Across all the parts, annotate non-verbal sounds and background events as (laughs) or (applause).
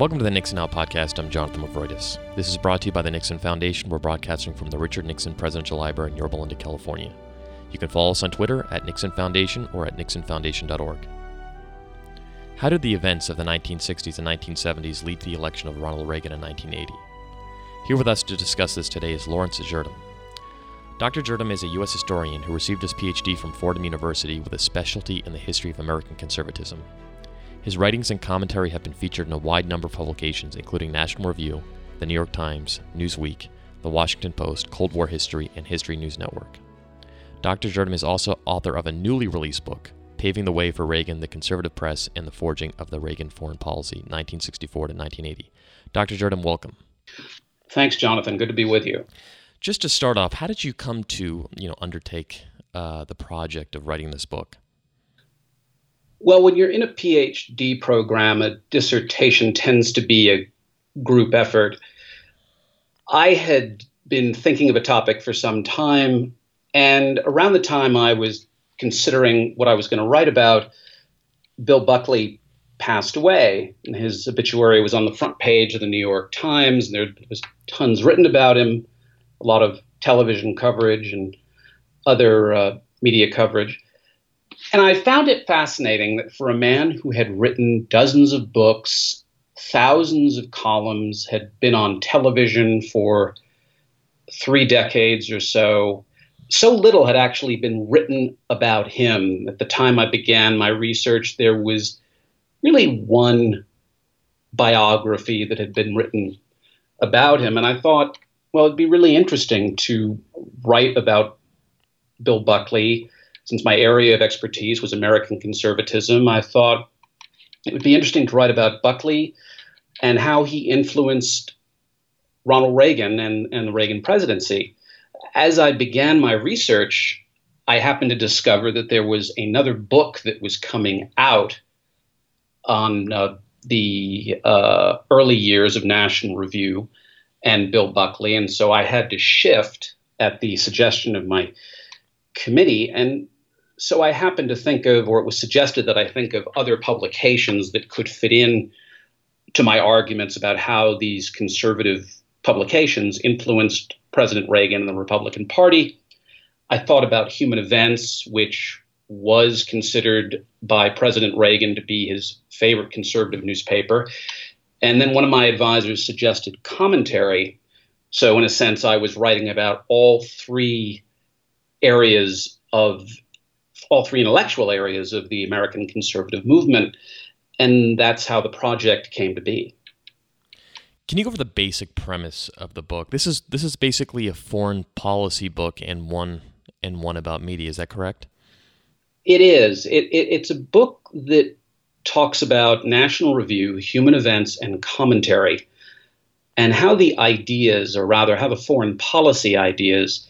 Welcome to the Nixon Now podcast. I'm Jonathan Movroydis. This is brought to you by the Nixon Foundation. We're broadcasting from the Richard Nixon Presidential Library in Yorba Linda, California. You can follow us on Twitter at Nixon Foundation or at nixonfoundation.org. How did the events of the 1960s and 1970s lead to the election of Ronald Reagan in 1980? Here with us to discuss this today is Lawrence Jurdem. Dr. Jurdem is a U.S. historian who received his PhD from Fordham University with a specialty in the history of American conservatism. His writings and commentary have been featured in a wide number of publications, including National Review, The New York Times, Newsweek, The Washington Post, Cold War History, and History News Network. Dr. Jurdem is also author of a newly released book, Paving the Way for Reagan, the Conservative Press, and the Forging of the Reagan Foreign Policy, 1964 to 1980. Dr. Jurdem, welcome. Thanks, Jonathan. Good to be with you. Just to start off, how did you come to, you know, undertake uh, the project of writing this book? Well, when you're in a PhD program, a dissertation tends to be a group effort. I had been thinking of a topic for some time, and around the time I was considering what I was going to write about, Bill Buckley passed away. And his obituary was on the front page of the New York Times, and there was tons written about him, a lot of television coverage and other uh, media coverage. And I found it fascinating that for a man who had written dozens of books, thousands of columns, had been on television for three decades or so, so little had actually been written about him. At the time I began my research, there was really one biography that had been written about him. And I thought, well, it'd be really interesting to write about Bill Buckley since my area of expertise was American conservatism, I thought it would be interesting to write about Buckley and how he influenced Ronald Reagan and, and the Reagan presidency. As I began my research, I happened to discover that there was another book that was coming out on uh, the uh, early years of National Review and Bill Buckley. And so I had to shift at the suggestion of my committee and so I happened to think of, or it was suggested that I think of other publications that could fit in to my arguments about how these conservative publications influenced President Reagan and the Republican Party. I thought about Human Events, which was considered by President Reagan to be his favorite conservative newspaper. And then one of my advisors suggested commentary. So, in a sense, I was writing about all three areas of all three intellectual areas of the American conservative movement. And that's how the project came to be. Can you go over the basic premise of the book? This is this is basically a foreign policy book and one and one about media. Is that correct? It is. It, it, it's a book that talks about national review, human events, and commentary, and how the ideas, or rather, how the foreign policy ideas,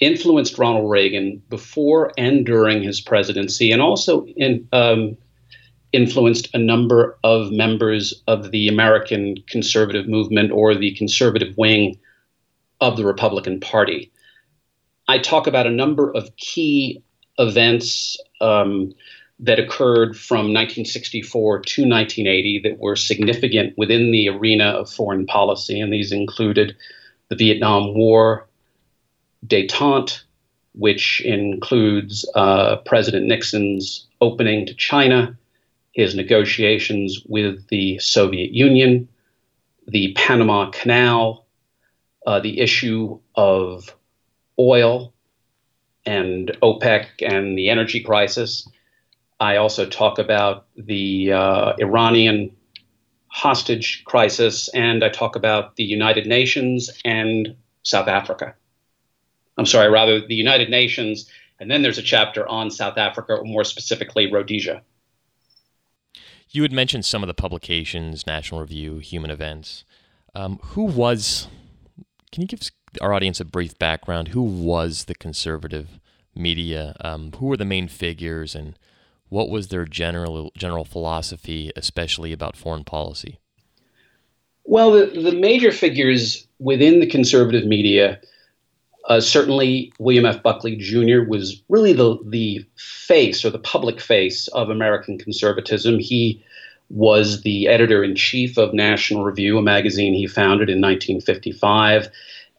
influenced Ronald Reagan before and during his presidency, and also in, um, influenced a number of members of the American conservative movement or the conservative wing of the Republican Party. I talk about a number of key events um, that occurred from 1964 to 1980 that were significant within the arena of foreign policy, and these included the Vietnam War, detente, which includes uh, President Nixon's opening to China, his negotiations with the Soviet Union, the Panama Canal, uh, the issue of oil and OPEC and the energy crisis. I also talk about the uh, Iranian hostage crisis, and I talk about the United Nations and South Africa. I'm sorry, rather the United Nations, and then there's a chapter on South Africa, or more specifically Rhodesia. You had mentioned some of the publications, National Review, Human Events. Um, who was? Can you give our audience a brief background? Who was the conservative media? Um, who were the main figures, and what was their general general philosophy, especially about foreign policy? Well, the, the major figures within the conservative media uh, certainly, William F. Buckley Jr. was really the, the face or the public face of American conservatism. He was the editor in chief of National Review, a magazine he founded in 1955,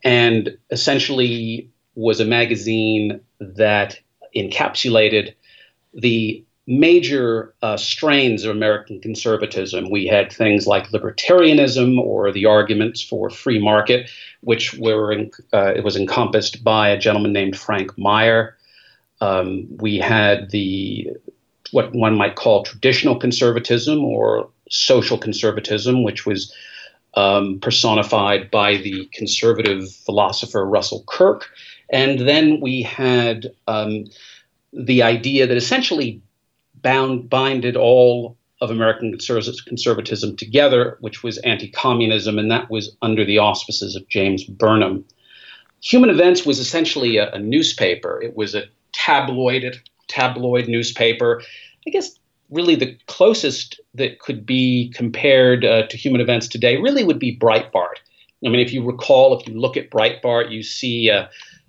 and essentially was a magazine that encapsulated the major uh, strains of American conservatism. We had things like libertarianism or the arguments for free market, which were in, uh, it was encompassed by a gentleman named Frank Meyer. Um, we had the what one might call traditional conservatism or social conservatism, which was um, personified by the conservative philosopher Russell Kirk. And then we had um, the idea that essentially bound binded all of American conservatism together, which was anti-communism, and that was under the auspices of James Burnham. Human Events was essentially a, a newspaper. It was a tabloid tabloid newspaper. I guess really the closest that could be compared uh, to human events today really would be Breitbart. I mean, if you recall, if you look at Breitbart, you see uh,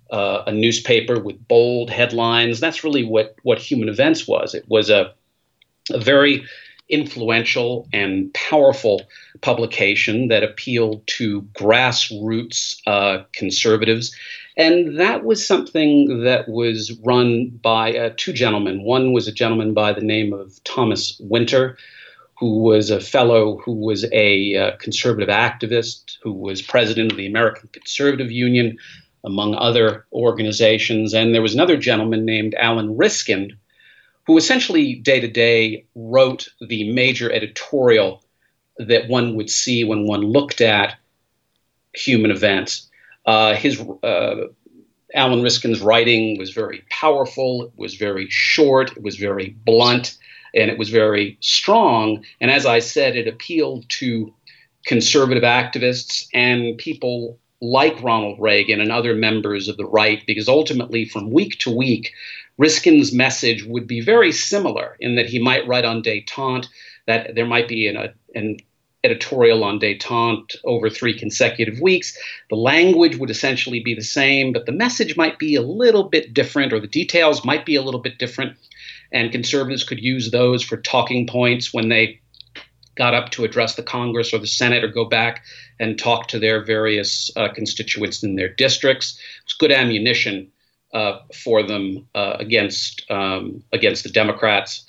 uh, a newspaper with bold headlines. That's really what what Human Events was. It was a a very influential and powerful publication that appealed to grassroots uh, conservatives. And that was something that was run by uh, two gentlemen. One was a gentleman by the name of Thomas Winter, who was a fellow who was a uh, conservative activist, who was president of the American Conservative Union, among other organizations. And there was another gentleman named Alan Ryskind, who essentially day to day wrote the major editorial that one would see when one looked at human events. Uh, his uh, Alan Ryskind's writing was very powerful. It was very short. It was very blunt, and it was very strong. And as I said, it appealed to conservative activists and people like Ronald Reagan and other members of the right, because ultimately, from week to week, Ryskind's message would be very similar in that he might write on detente, that there might be an, an editorial on detente over three consecutive weeks. The language would essentially be the same, but the message might be a little bit different, or the details might be a little bit different. And conservatives could use those for talking points when they got up to address the Congress or the Senate or go back and talk to their various uh, constituents in their districts. It's good ammunition uh, for them uh, against um, against the Democrats.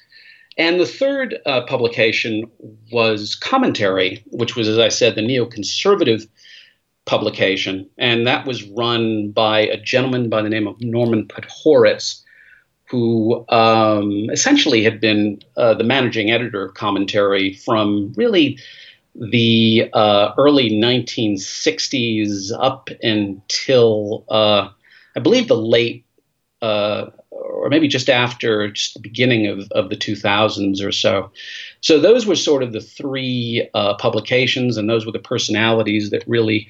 And the third uh, publication was Commentary, which was, as I said, the neoconservative publication, and that was run by a gentleman by the name of Norman Podhoretz, who um, essentially had been uh, the managing editor of commentary from really the uh, early 1960s up until uh, I believe the late uh, or maybe just after just the beginning of, of the 2000s or so. So those were sort of the three uh, publications, and those were the personalities that really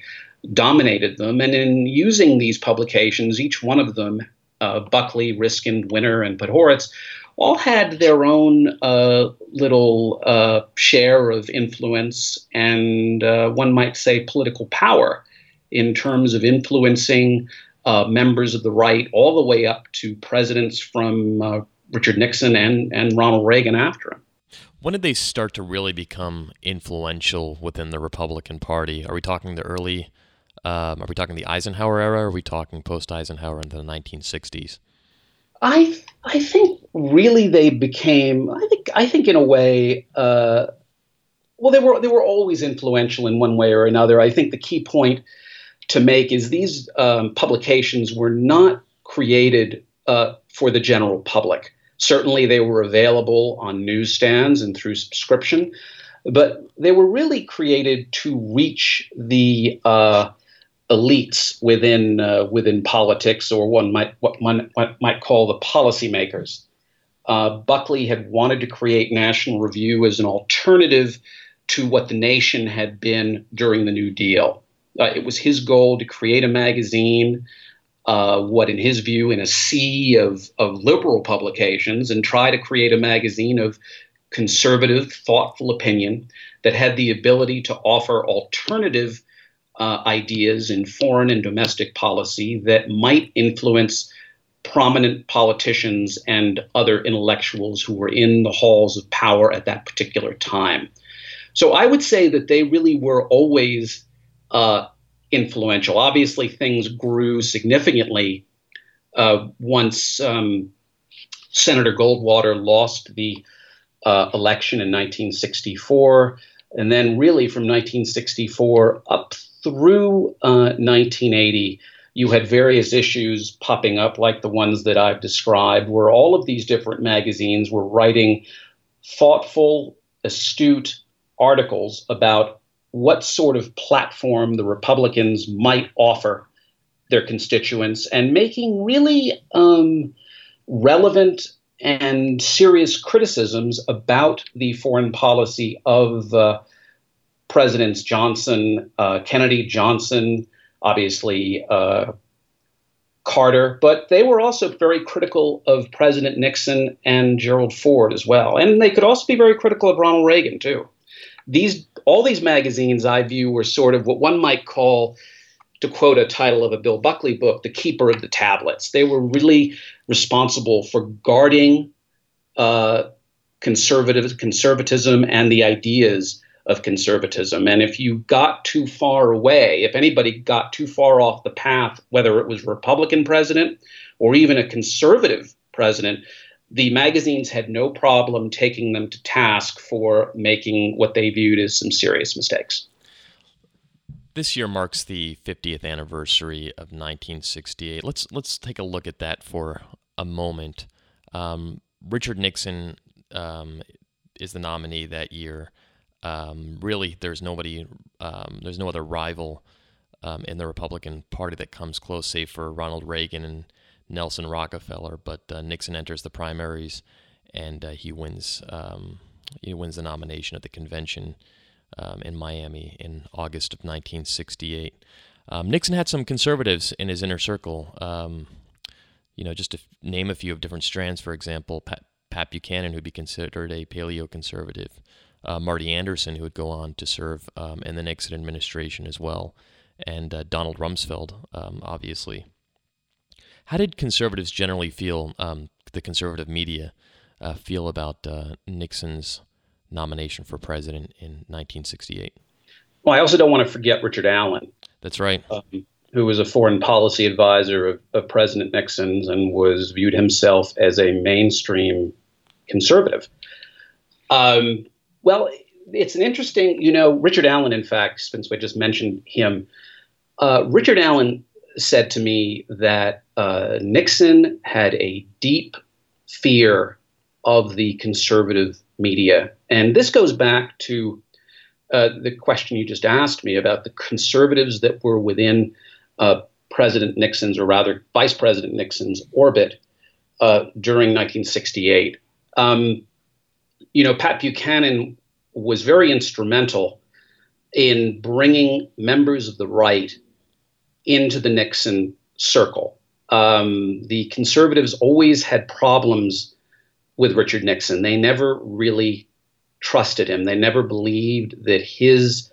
dominated them. And in using these publications, each one of them uh, Buckley, Ryskind, Winter, and Podhoretz all had their own uh, little uh, share of influence and uh, one might say political power in terms of influencing uh, members of the right all the way up to presidents from uh, Richard Nixon and, and Ronald Reagan after him. When did they start to really become influential within the Republican Party? Are we talking the early um, are we talking the Eisenhower era? Or are we talking post Eisenhower into the 1960s? I I think really they became. I think I think in a way. Uh, well, they were they were always influential in one way or another. I think the key point to make is these um, publications were not created uh, for the general public. Certainly, they were available on newsstands and through subscription, but they were really created to reach the uh, elites within uh, within politics, or one might what one might call the policymakers. Uh, Buckley had wanted to create National Review as an alternative to what the nation had been during the New Deal. Uh, it was his goal to create a magazine, uh, what in his view, in a sea of, of liberal publications, and try to create a magazine of conservative, thoughtful opinion that had the ability to offer alternative uh, ideas in foreign and domestic policy that might influence prominent politicians and other intellectuals who were in the halls of power at that particular time. So I would say that they really were always uh, influential. Obviously, things grew significantly uh, once um, Senator Goldwater lost the uh, election in 1964. And then, really, from 1964 up through 1980, uh, you had various issues popping up, like the ones that I've described, where all of these different magazines were writing thoughtful, astute articles about what sort of platform the Republicans might offer their constituents and making really um, relevant and serious criticisms about the foreign policy of uh, Presidents Johnson, uh, Kennedy, Johnson, obviously uh, Carter, but they were also very critical of President Nixon and Gerald Ford as well. And they could also be very critical of Ronald Reagan, too. These all these magazines I view were sort of what one might call to quote a title of a Bill Buckley book, the keeper of the tablets. They were really responsible for guarding uh, conservative conservatism and the ideas of conservatism. And if you got too far away, if anybody got too far off the path, whether it was Republican president or even a conservative president, the magazines had no problem taking them to task for making what they viewed as some serious mistakes. This year marks the 50th anniversary of 1968. Let's let's take a look at that for a moment. Um, Richard Nixon um, is the nominee that year. Um, really, there's nobody, um, there's no other rival um, in the Republican Party that comes close, save for Ronald Reagan and Nelson Rockefeller. But uh, Nixon enters the primaries, and uh, he wins. Um, he wins the nomination at the convention um, in Miami in August of 1968. Um, Nixon had some conservatives in his inner circle. You know, just to name a few of different strands, for example, Pat, Pat Buchanan, who'd be considered a paleo-conservative, uh, Marty Anderson, who would go on to serve um, in the Nixon administration as well, and uh, Donald Rumsfeld, um, obviously. How did conservatives generally feel, um, the conservative media, uh, feel about uh, Nixon's nomination for president in 1968. Well, I also don't want to forget Richard Allen. That's right. Um, who was a foreign policy advisor of, of, President Nixon's and was viewed himself as a mainstream conservative. Um, well, it's an interesting, you know, Richard Allen, in fact, since we just mentioned him, uh, Richard Allen said to me that uh, Nixon had a deep fear of the conservative media. And this goes back to uh, the question you just asked me about the conservatives that were within uh, President Nixon's, or rather Vice President Nixon's orbit uh, during 1968. Um, you know, Pat Buchanan was very instrumental in bringing members of the right into the Nixon circle. Um, the conservatives always had problems with Richard Nixon. They never really trusted him. They never believed that his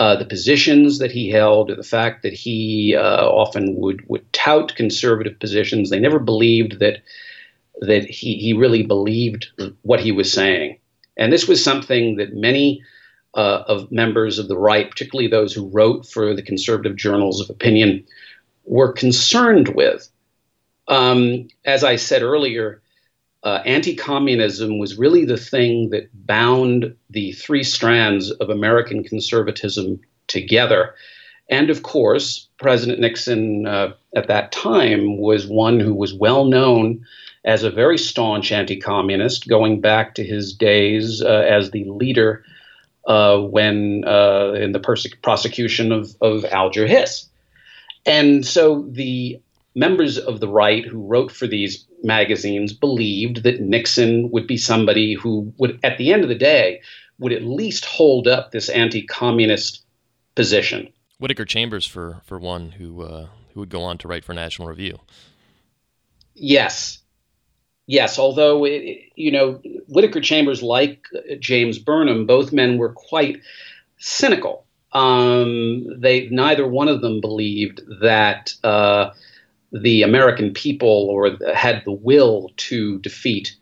uh, the positions that he held, or the fact that he uh, often would would tout conservative positions. They never believed that that he he really believed what he was saying. And this was something that many uh, of members of the right, particularly those who wrote for the conservative journals of opinion, were concerned with. Um, as I said earlier, uh, anti communism was really the thing that bound the three strands of American conservatism together. And of course, President Nixon uh, at that time was one who was well known as a very staunch anti communist, going back to his days uh, as the leader uh, when uh, in the perse- prosecution of, of Alger Hiss. And so the members of the right who wrote for these magazines believed that Nixon would be somebody who would, at the end of the day, would at least hold up this anti-communist position. Whittaker Chambers, for for one, who uh, who would go on to write for National Review. Yes, yes. Although it, you know, Whittaker Chambers, like James Burnham, both men were quite cynical. Um, they neither one of them believed that. Uh, the American people or had the will to defeat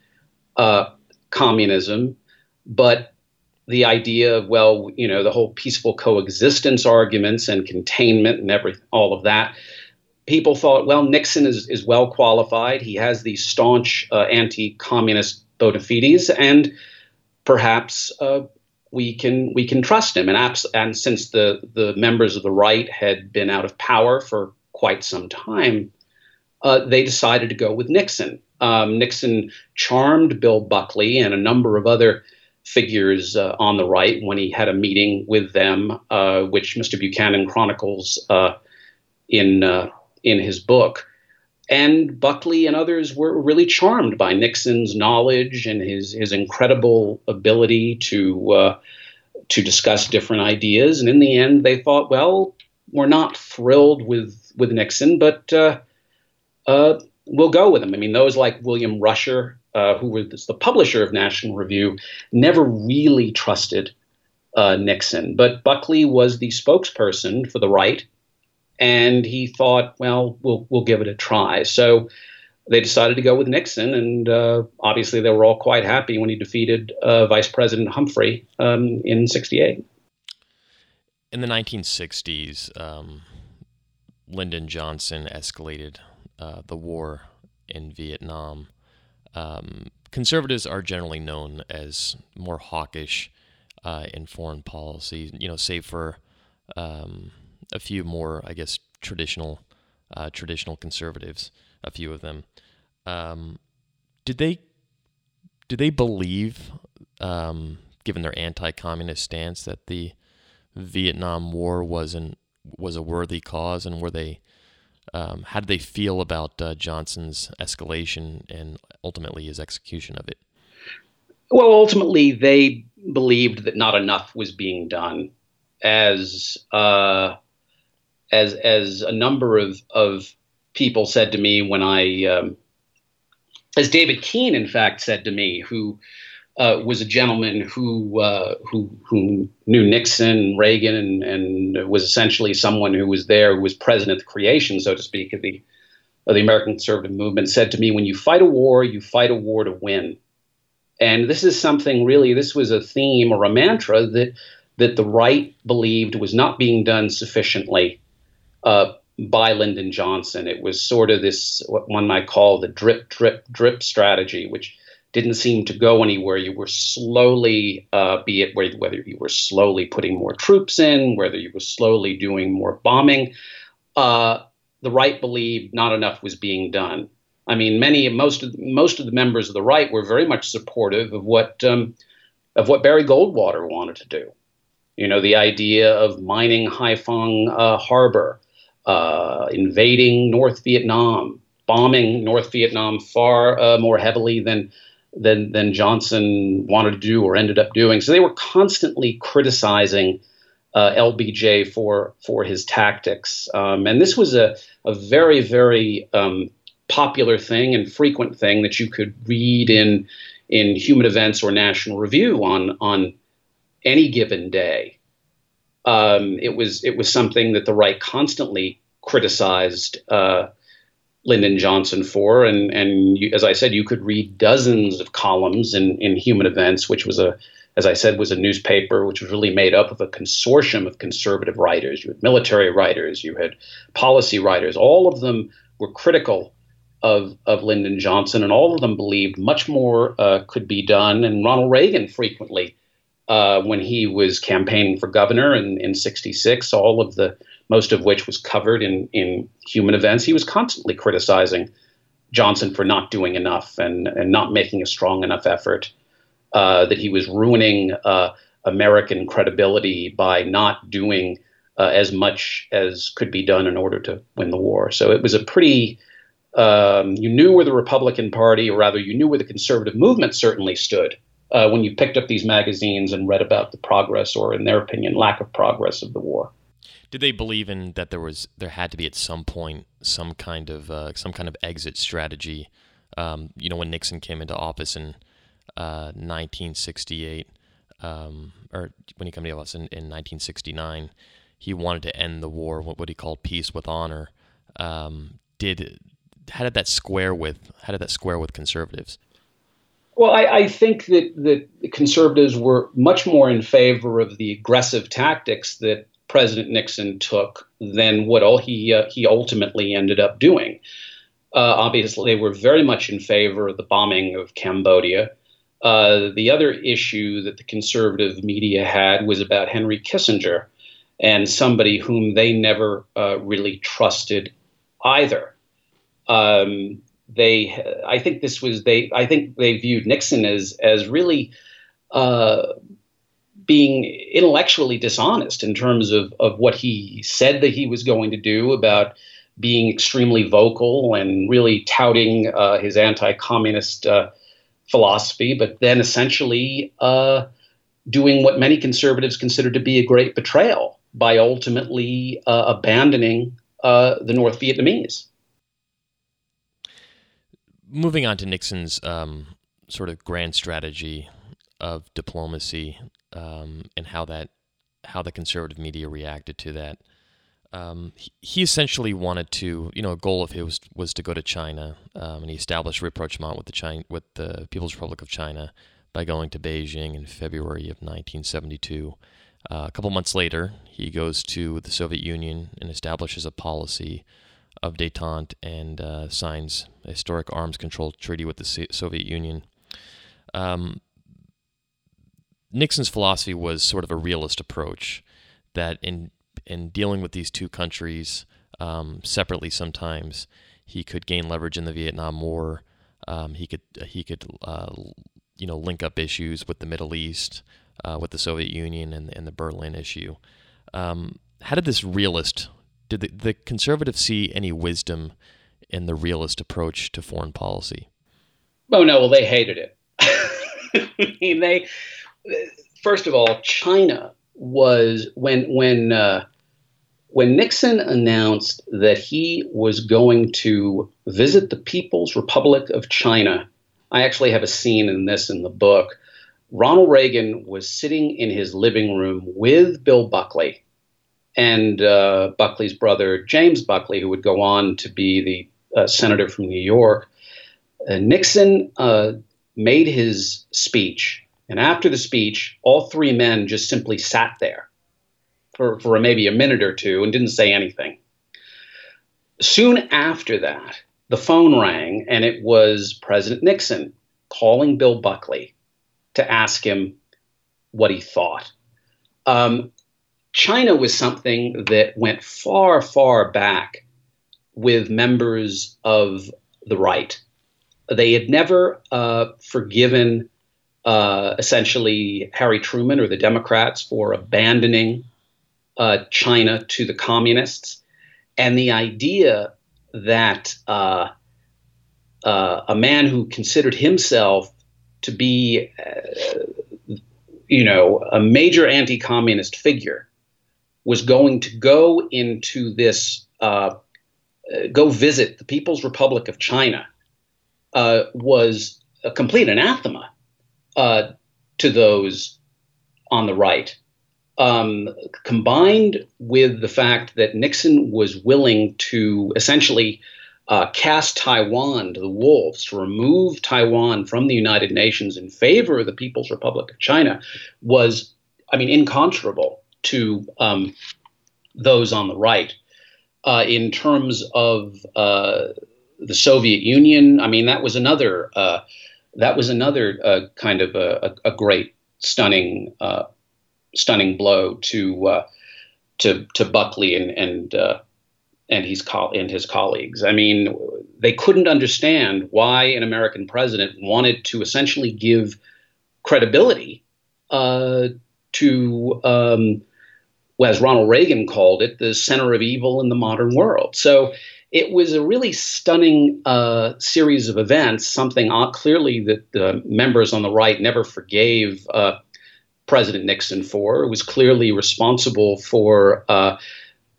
uh, communism, but the idea of well, you know, the whole peaceful coexistence arguments and containment and every all of that. People thought, well, Nixon is is well qualified. He has these staunch uh, anti-communist bona fides, and perhaps uh, we can we can trust him. And, abs- and since the the members of the right had been out of power for quite some time, uh, they decided to go with Nixon. Um, Nixon charmed Bill Buckley and a number of other figures uh, on the right when he had a meeting with them, uh, which Mr. Buchanan chronicles uh, in uh, in his book. And Buckley and others were really charmed by Nixon's knowledge and his his incredible ability to uh, to discuss different ideas. And in the end, they thought, well, we're not thrilled with with Nixon, but uh, we'll go with him. I mean, those like William Rusher uh, who was the publisher of National Review, never really trusted uh, Nixon. But Buckley was the spokesperson for the right, and he thought, well, we'll we'll give it a try. So they decided to go with Nixon, and uh, obviously they were all quite happy when he defeated uh, Vice President Humphrey um, in '68. In the 1960s, um, Lyndon Johnson escalated uh, the war in Vietnam. Um, conservatives are generally known as more hawkish uh, in foreign policy, you know, save for um, a few more, I guess, traditional uh, traditional conservatives, a few of them. Um, did they did they believe, um, given their anti-communist stance, that the Vietnam War wasn't was a worthy cause, and were they um, how did they feel about uh, Johnson's escalation and ultimately his execution of it? Well, ultimately, they believed that not enough was being done, as uh, as as a number of of people said to me when I, um, as David Keene, in fact, said to me, who uh, was a gentleman who uh, who who knew Nixon, Reagan, and, and was essentially someone who was there, who was president of the creation, so to speak, of the of the American conservative movement. Said to me, "When you fight a war, you fight a war to win." And this is something really. This was a theme or a mantra that that the right believed was not being done sufficiently uh, by Lyndon Johnson. It was sort of this what one might call the drip, drip, drip strategy, which didn't seem to go anywhere. You were slowly, uh, be it whether you were slowly putting more troops in, whether you were slowly doing more bombing, uh, the right believed not enough was being done. I mean, many, most of most of the members of the right were very much supportive of what um, of what Barry Goldwater wanted to do. You know, the idea of mining Haiphong uh, Harbor, uh, invading North Vietnam, bombing North Vietnam far uh, more heavily than than than Johnson wanted to do or ended up doing. So they were constantly criticizing uh, LBJ for for his tactics, um, and this was a a very very um, popular thing and frequent thing that you could read in in Human Events or National Review on on any given day. Um, it was it was something that the right constantly criticized. Uh, Lyndon Johnson for. And, and you, as I said, you could read dozens of columns in, in Human Events, which was a, as I said, was a newspaper which was really made up of a consortium of conservative writers. You had military writers, you had policy writers. All of them were critical of, of Lyndon Johnson, and all of them believed much more uh, could be done. And Ronald Reagan frequently, uh, when he was campaigning for governor in, in 66, all of the most of which was covered in, in human events. He was constantly criticizing Johnson for not doing enough and, and not making a strong enough effort, uh, that he was ruining uh, American credibility by not doing uh, as much as could be done in order to win the war. So it was a pretty, um, you knew where the Republican Party, or rather, you knew where the conservative movement certainly stood. Uh, when you picked up these magazines and read about the progress, or in their opinion, lack of progress of the war did they believe in that there was there had to be at some point some kind of uh, some kind of exit strategy? Um, you know, when Nixon came into office in uh, 1968, um, or when he came to office in, in 1969, he wanted to end the war. What, what he called peace with honor. Um, did how did that square with how did that square with conservatives? Well, I, I, think that, that conservatives were much more in favor of the aggressive tactics that President Nixon took than what all he uh, he ultimately ended up doing. Uh, obviously, they were very much in favor of the bombing of Cambodia. Uh, the other issue that the conservative media had was about Henry Kissinger and somebody whom they never uh, really trusted either. Um, they, I think this was they. I think they viewed Nixon as as really uh, being intellectually dishonest in terms of of what he said that he was going to do about being extremely vocal and really touting uh, his anti-communist uh, philosophy, but then essentially uh, doing what many conservatives consider to be a great betrayal by ultimately uh, abandoning uh, the North Vietnamese. Moving on to Nixon's um, sort of grand strategy of diplomacy um, and how that how the conservative media reacted to that. Um, he, essentially wanted to, you know, a goal of his was, was to go to China, um, and he established rapprochement with the China, with the People's Republic of China by going to Beijing in February of 1972. Uh, a couple months later, he goes to the Soviet Union and establishes a policy of détente and uh, signs a historic arms control treaty with the Soviet Union. Um, Nixon's philosophy was sort of a realist approach that in in dealing with these two countries um, separately sometimes he could gain leverage in the Vietnam War. Um, he could he could uh, you know link up issues with the Middle East, uh, with the Soviet Union and, and the Berlin issue. Um, how did this realist did the, the conservatives see any wisdom in the realist approach to foreign policy? Oh no, well they hated it. (laughs) I mean, they first of all, China was when when uh, when Nixon announced that he was going to visit the People's Republic of China. I actually have a scene in this in the book. Ronald Reagan was sitting in his living room with Bill Buckley and uh, Buckley's brother James Buckley, who would go on to be the uh, senator from New York. Uh, Nixon uh, made his speech and after the speech, all three men just simply sat there for, for maybe a minute or two and didn't say anything. Soon after that, the phone rang, and it was President Nixon calling Bill Buckley to ask him what he thought. Um, China was something that went far, far back with members of the right. They had never uh, forgiven uh, essentially Harry Truman or the Democrats for abandoning uh, China to the communists. And the idea that uh, uh a man who considered himself to be, uh, you know, a major anti communist figure was going to go into this, uh, go visit the People's Republic of China was a complete anathema uh, to those on the right, um, combined with the fact that Nixon was willing to essentially uh, cast Taiwan to the wolves, to remove Taiwan from the United Nations in favor of the People's Republic of China, was, I mean, inconscionable to um, those on the right. Uh, in terms of uh, the Soviet Union, I mean, that was another uh, that was another uh, kind of a, a, great, stunning, uh, stunning blow to uh, to to Buckley and and and his co- and his colleagues. I mean, they couldn't understand why an American president wanted to essentially give credibility to. Um, well, as Ronald Reagan called it, the center of evil in the modern world. So it was a really stunning uh, series of events, something clearly that the members on the right never forgave uh, President Nixon for. It was clearly responsible for uh,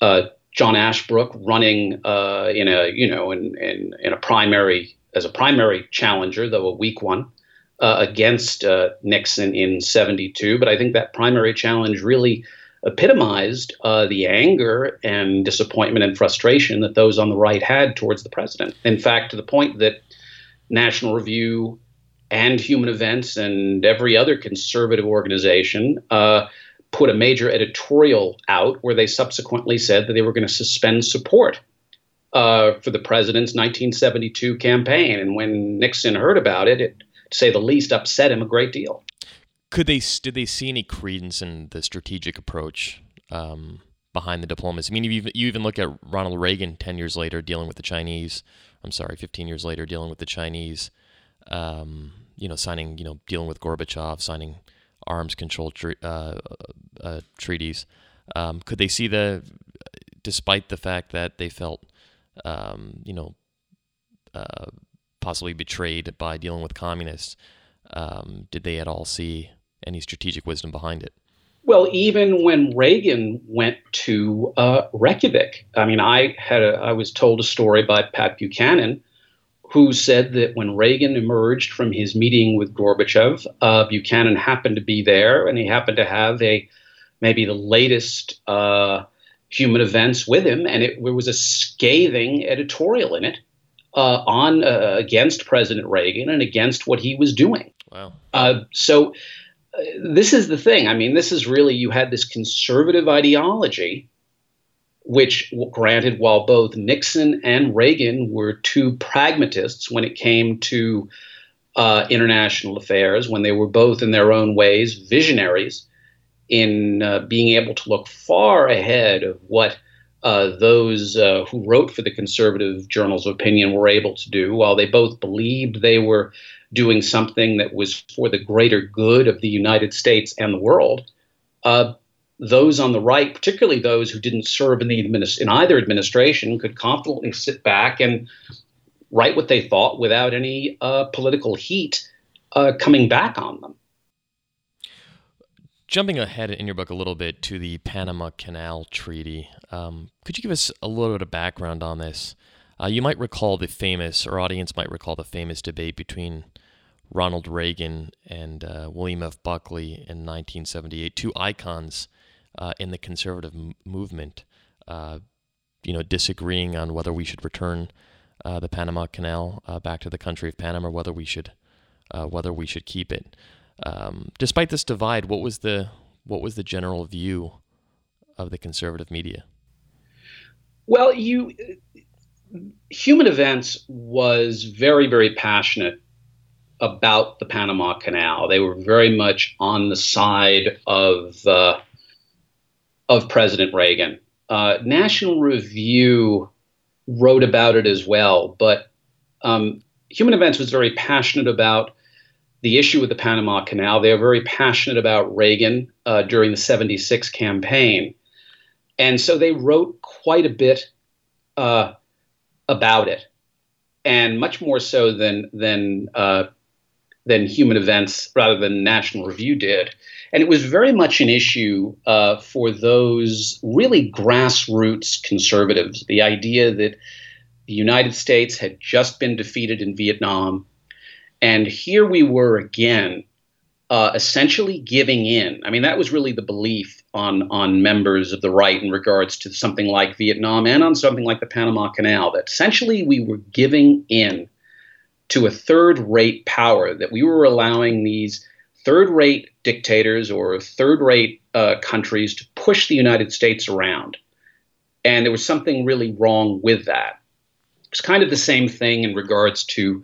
uh John Ashbrook running uh, in a you know in, in, in a primary as a primary challenger, though a weak one. Uh, against Nixon in 72. But I think that primary challenge really epitomized uh, the anger and disappointment and frustration that those on the right had towards the president. In fact, to the point that National Review and Human Events and every other conservative organization uh, put a major editorial out where they subsequently said that they were going to suspend support uh, for the president's 1972 campaign. And when Nixon heard about it, it, to say the least, upset him a great deal. Could they did they see any credence in the strategic approach um, behind the diplomacy? I mean, you even, you even look at Ronald Reagan ten years later dealing with the Chinese. I'm sorry, 15 years later dealing with the Chinese. Um, you know, signing, you know, dealing with Gorbachev, signing arms control uh, uh, treaties. Um, could they see the, despite the fact that they felt, um, you know, uh, possibly betrayed by dealing with communists, um, did they at all see any strategic wisdom behind it? Well, even when Reagan went to uh, Reykjavik, I mean, I had a, I was told a story by Pat Buchanan who said that when Reagan emerged from his meeting with Gorbachev, uh, Buchanan happened to be there, and he happened to have a maybe the latest uh, human events with him, and it, there was a scathing editorial in it uh, on uh, against President Reagan and against what he was doing. Wow. Uh, so this is the thing. I mean, this is really you had this conservative ideology which, granted, while both Nixon and Reagan were two pragmatists when it came to uh, international affairs, when they were both in their own ways visionaries in uh, being able to look far ahead of what uh, those uh, who wrote for the conservative journals of opinion were able to do, while they both believed they were doing something that was for the greater good of the United States and the world. Uh, those on the right, particularly those who didn't serve in the administ- in either administration, could confidently sit back and write what they thought without any uh, political heat uh, coming back on them. Jumping ahead in your book a little bit to the Panama Canal Treaty, um, could you give us a little bit of background on this? Uh, you might recall the famous, or audience might recall the famous debate between Ronald Reagan and uh, William F. Buckley in 1978, two icons uh, in the conservative m- movement, uh, you know, disagreeing on whether we should return uh, the Panama Canal uh, back to the country of Panama, or whether we should whether we should keep it. Um, despite this divide, what was the what was the general view of the conservative media? Well, you Human Events was very very passionate about the Panama Canal. They were very much on the side of uh, of President Reagan. Uh, National Review wrote about it as well, but um, Human Events was very passionate about the issue with the Panama Canal. They were very passionate about Reagan uh, during the 76 campaign. And so they wrote quite a bit uh, about it, and much more so than, than, uh, than Human Events, rather than National Review did. And it was very much an issue uh, for those really grassroots conservatives. The idea that the United States had just been defeated in Vietnam. And here we were again, uh, essentially giving in. I mean, that was really the belief on, on members of the right in regards to something like Vietnam and on something like the Panama Canal, that essentially we were giving in to a third rate power, that we were allowing these third rate dictators or third rate uh, countries to push the United States around. And there was something really wrong with that. It's kind of the same thing in regards to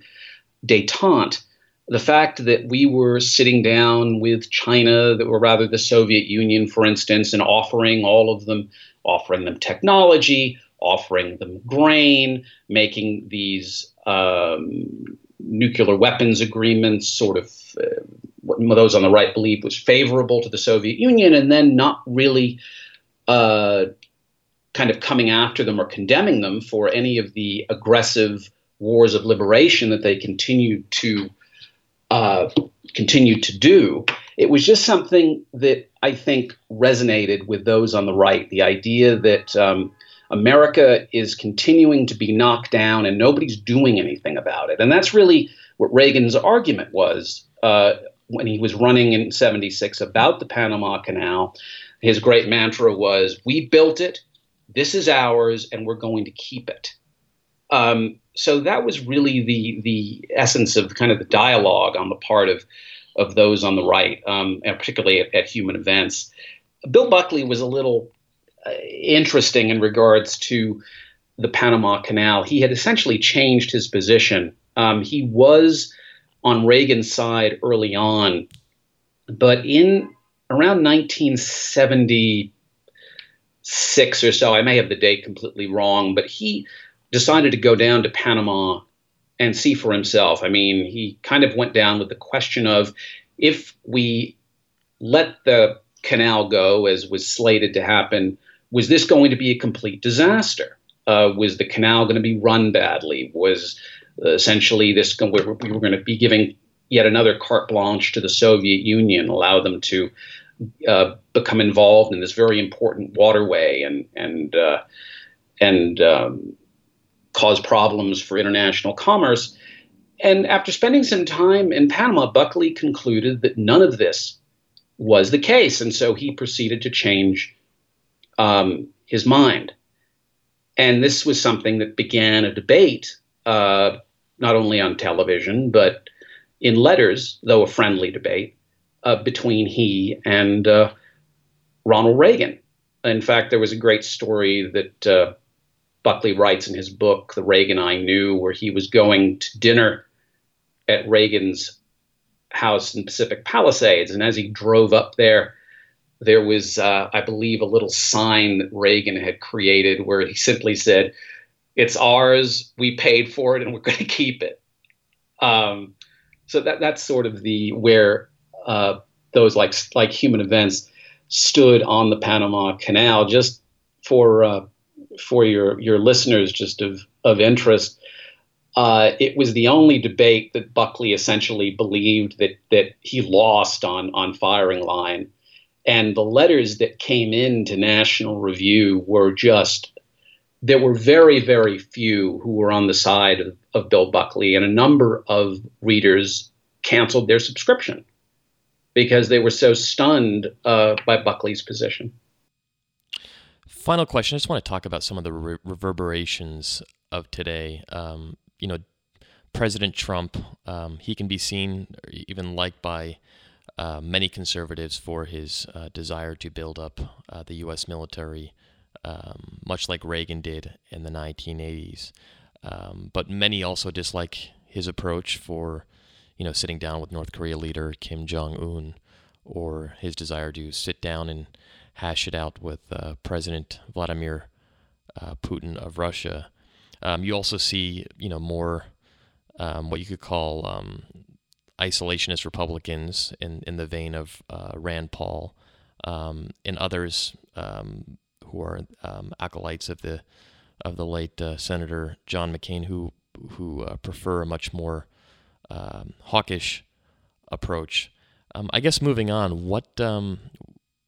detente. The fact that we were sitting down with China, that were rather the Soviet Union, for instance, and offering all of them, offering them technology, offering them grain, making these um, nuclear weapons agreements sort of uh, what those on the right believed was favorable to the Soviet Union, and then not really uh, kind of coming after them or condemning them for any of the aggressive wars of liberation that they continued to uh, continue to do. It was just something that I think resonated with those on the right. The idea that um, America is continuing to be knocked down and nobody's doing anything about it. And that's really what Reagan's argument was uh, when he was running in 76 about the Panama Canal. His great mantra was, We built it, this is ours, and we're going to keep it. Um, so that was really the the essence of kind of the dialogue on the part of of those on the right, um, and particularly at, at, Human Events. Bill Buckley was a little uh, interesting in regards to the Panama Canal. He had essentially changed his position. Um, he was on Reagan's side early on, but in around 1976 or so, I may have the date completely wrong, but he decided to go down to Panama and see for himself. I mean, he kind of went down with the question of if we let the canal go as was slated to happen, was this going to be a complete disaster? Uh, was the canal going to be run badly? Was essentially this we were going to be giving yet another carte blanche to the Soviet Union, allow them to uh, become involved in this very important waterway and and uh, and um, cause problems for international commerce. And after spending some time in Panama, Buckley concluded that none of this was the case, and so he proceeded to change um, his mind. And this was something that began a debate, uh, not only on television, but in letters, though a friendly debate, uh, between he and uh, Ronald Reagan. In fact, there was a great story that uh, Buckley writes in his book, The Reagan I Knew, where he was going to dinner at Reagan's house in Pacific Palisades. And as he drove up there, there was, uh, I believe, a little sign that Reagan had created where he simply said, It's ours, we paid for it, and we're (laughs) going to keep it. Um, so that that's sort of the where uh, those like like human events stood on the Panama Canal. Just for uh, for your your listeners, just of of interest, uh, it was the only debate that Buckley essentially believed that that he lost on on firing line, and the letters that came in to National Review were just there were very very few who were on the side of, of Bill Buckley, and a number of readers canceled their subscription because they were so stunned uh, by Buckley's position. Final question. I just want to talk about some of the re- reverberations of today. Um, you know, President Trump, um, he can be seen, even liked by uh, many conservatives for his uh, desire to build up uh, the U.S. military, um, much like Reagan did in the 1980s. Um, but many also dislike his approach for, you know, sitting down with North Korea leader Kim Jong Un, or his desire to sit down and hash it out with uh, President Vladimir uh, Putin of Russia. Um, you also see, you know, more um, what you could call um, isolationist Republicans in, in the vein of uh, Rand Paul um, and others um, who are um, acolytes of the of the late uh, Senator John McCain, who who uh, prefer a much more hawkish approach. I guess moving on, what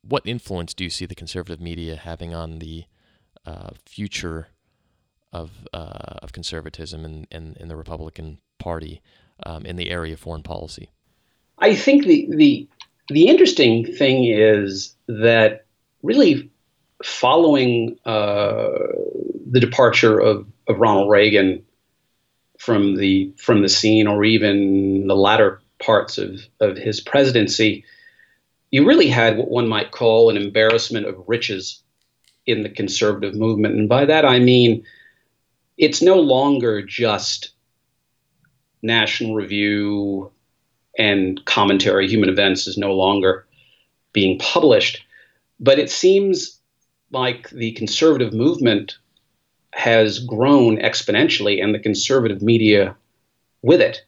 what influence do you see the conservative media having on the uh, future of uh, of conservatism in, in, in, the Republican Party um, in the area of foreign policy? I think the the the interesting thing is that really following uh, the departure of, of Ronald Reagan from the from the scene, or even the latter parts of, of his presidency, you really had what one might call an embarrassment of riches in the conservative movement. And by that I mean it's no longer just National Review and commentary, human events is no longer being published. But it seems like the conservative movement has grown exponentially and the conservative media with it.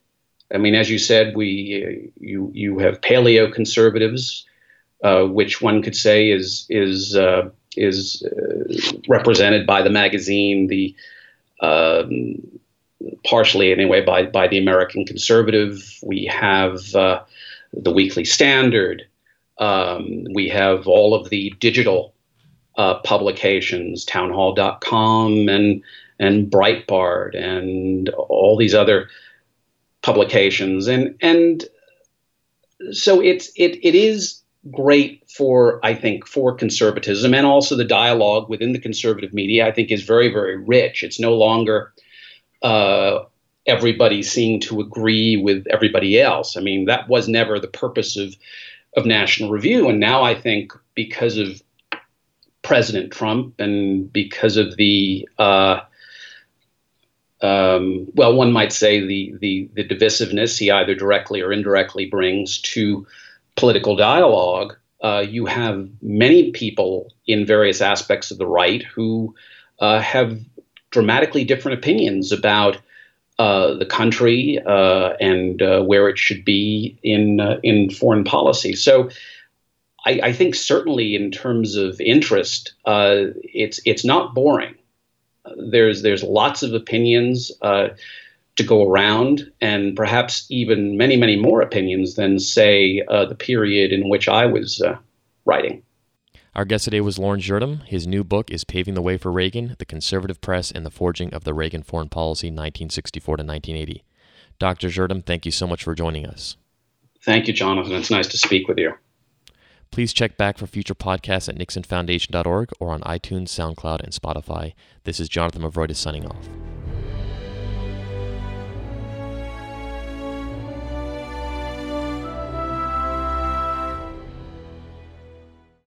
I mean, as you said, we you you have paleo conservatives, uh, which one could say is is uh, is uh, represented by the magazine, the um, partially anyway by by the American Conservative. We have uh, the Weekly Standard. Um, we have all of the digital publications, townhall.com and and Breitbart and all these other publications and and so it's it it is great for I think for conservatism and also the dialogue within the conservative media I think is very very rich. It's no longer uh, everybody seeming to agree with everybody else. I mean, that was never the purpose of of National Review, and now I think because of President Trump and because of the uh, um, well, one might say the, the the divisiveness he either directly or indirectly brings to political dialogue. Uh, you have many people in various aspects of the right who uh, have dramatically different opinions about uh, the country uh, and uh, where it should be in uh, in foreign policy. So, I, I, think certainly in terms of interest, it's it's not boring there's there's lots of opinions to go around, and perhaps even many many more opinions than say uh, the period in which I was uh, writing. Our guest today was Lawrence Jurdem. His new book is Paving the Way for Reagan: The Conservative Press and the Forging of the Reagan Foreign Policy, 1964 to 1980. Dr. Jurdem, thank you so much for joining us. Thank you, Jonathan. It's nice to speak with you. Please check back for future podcasts at nixonfoundation.org or on iTunes, SoundCloud, and Spotify. This is Jonathan Movroydis signing off.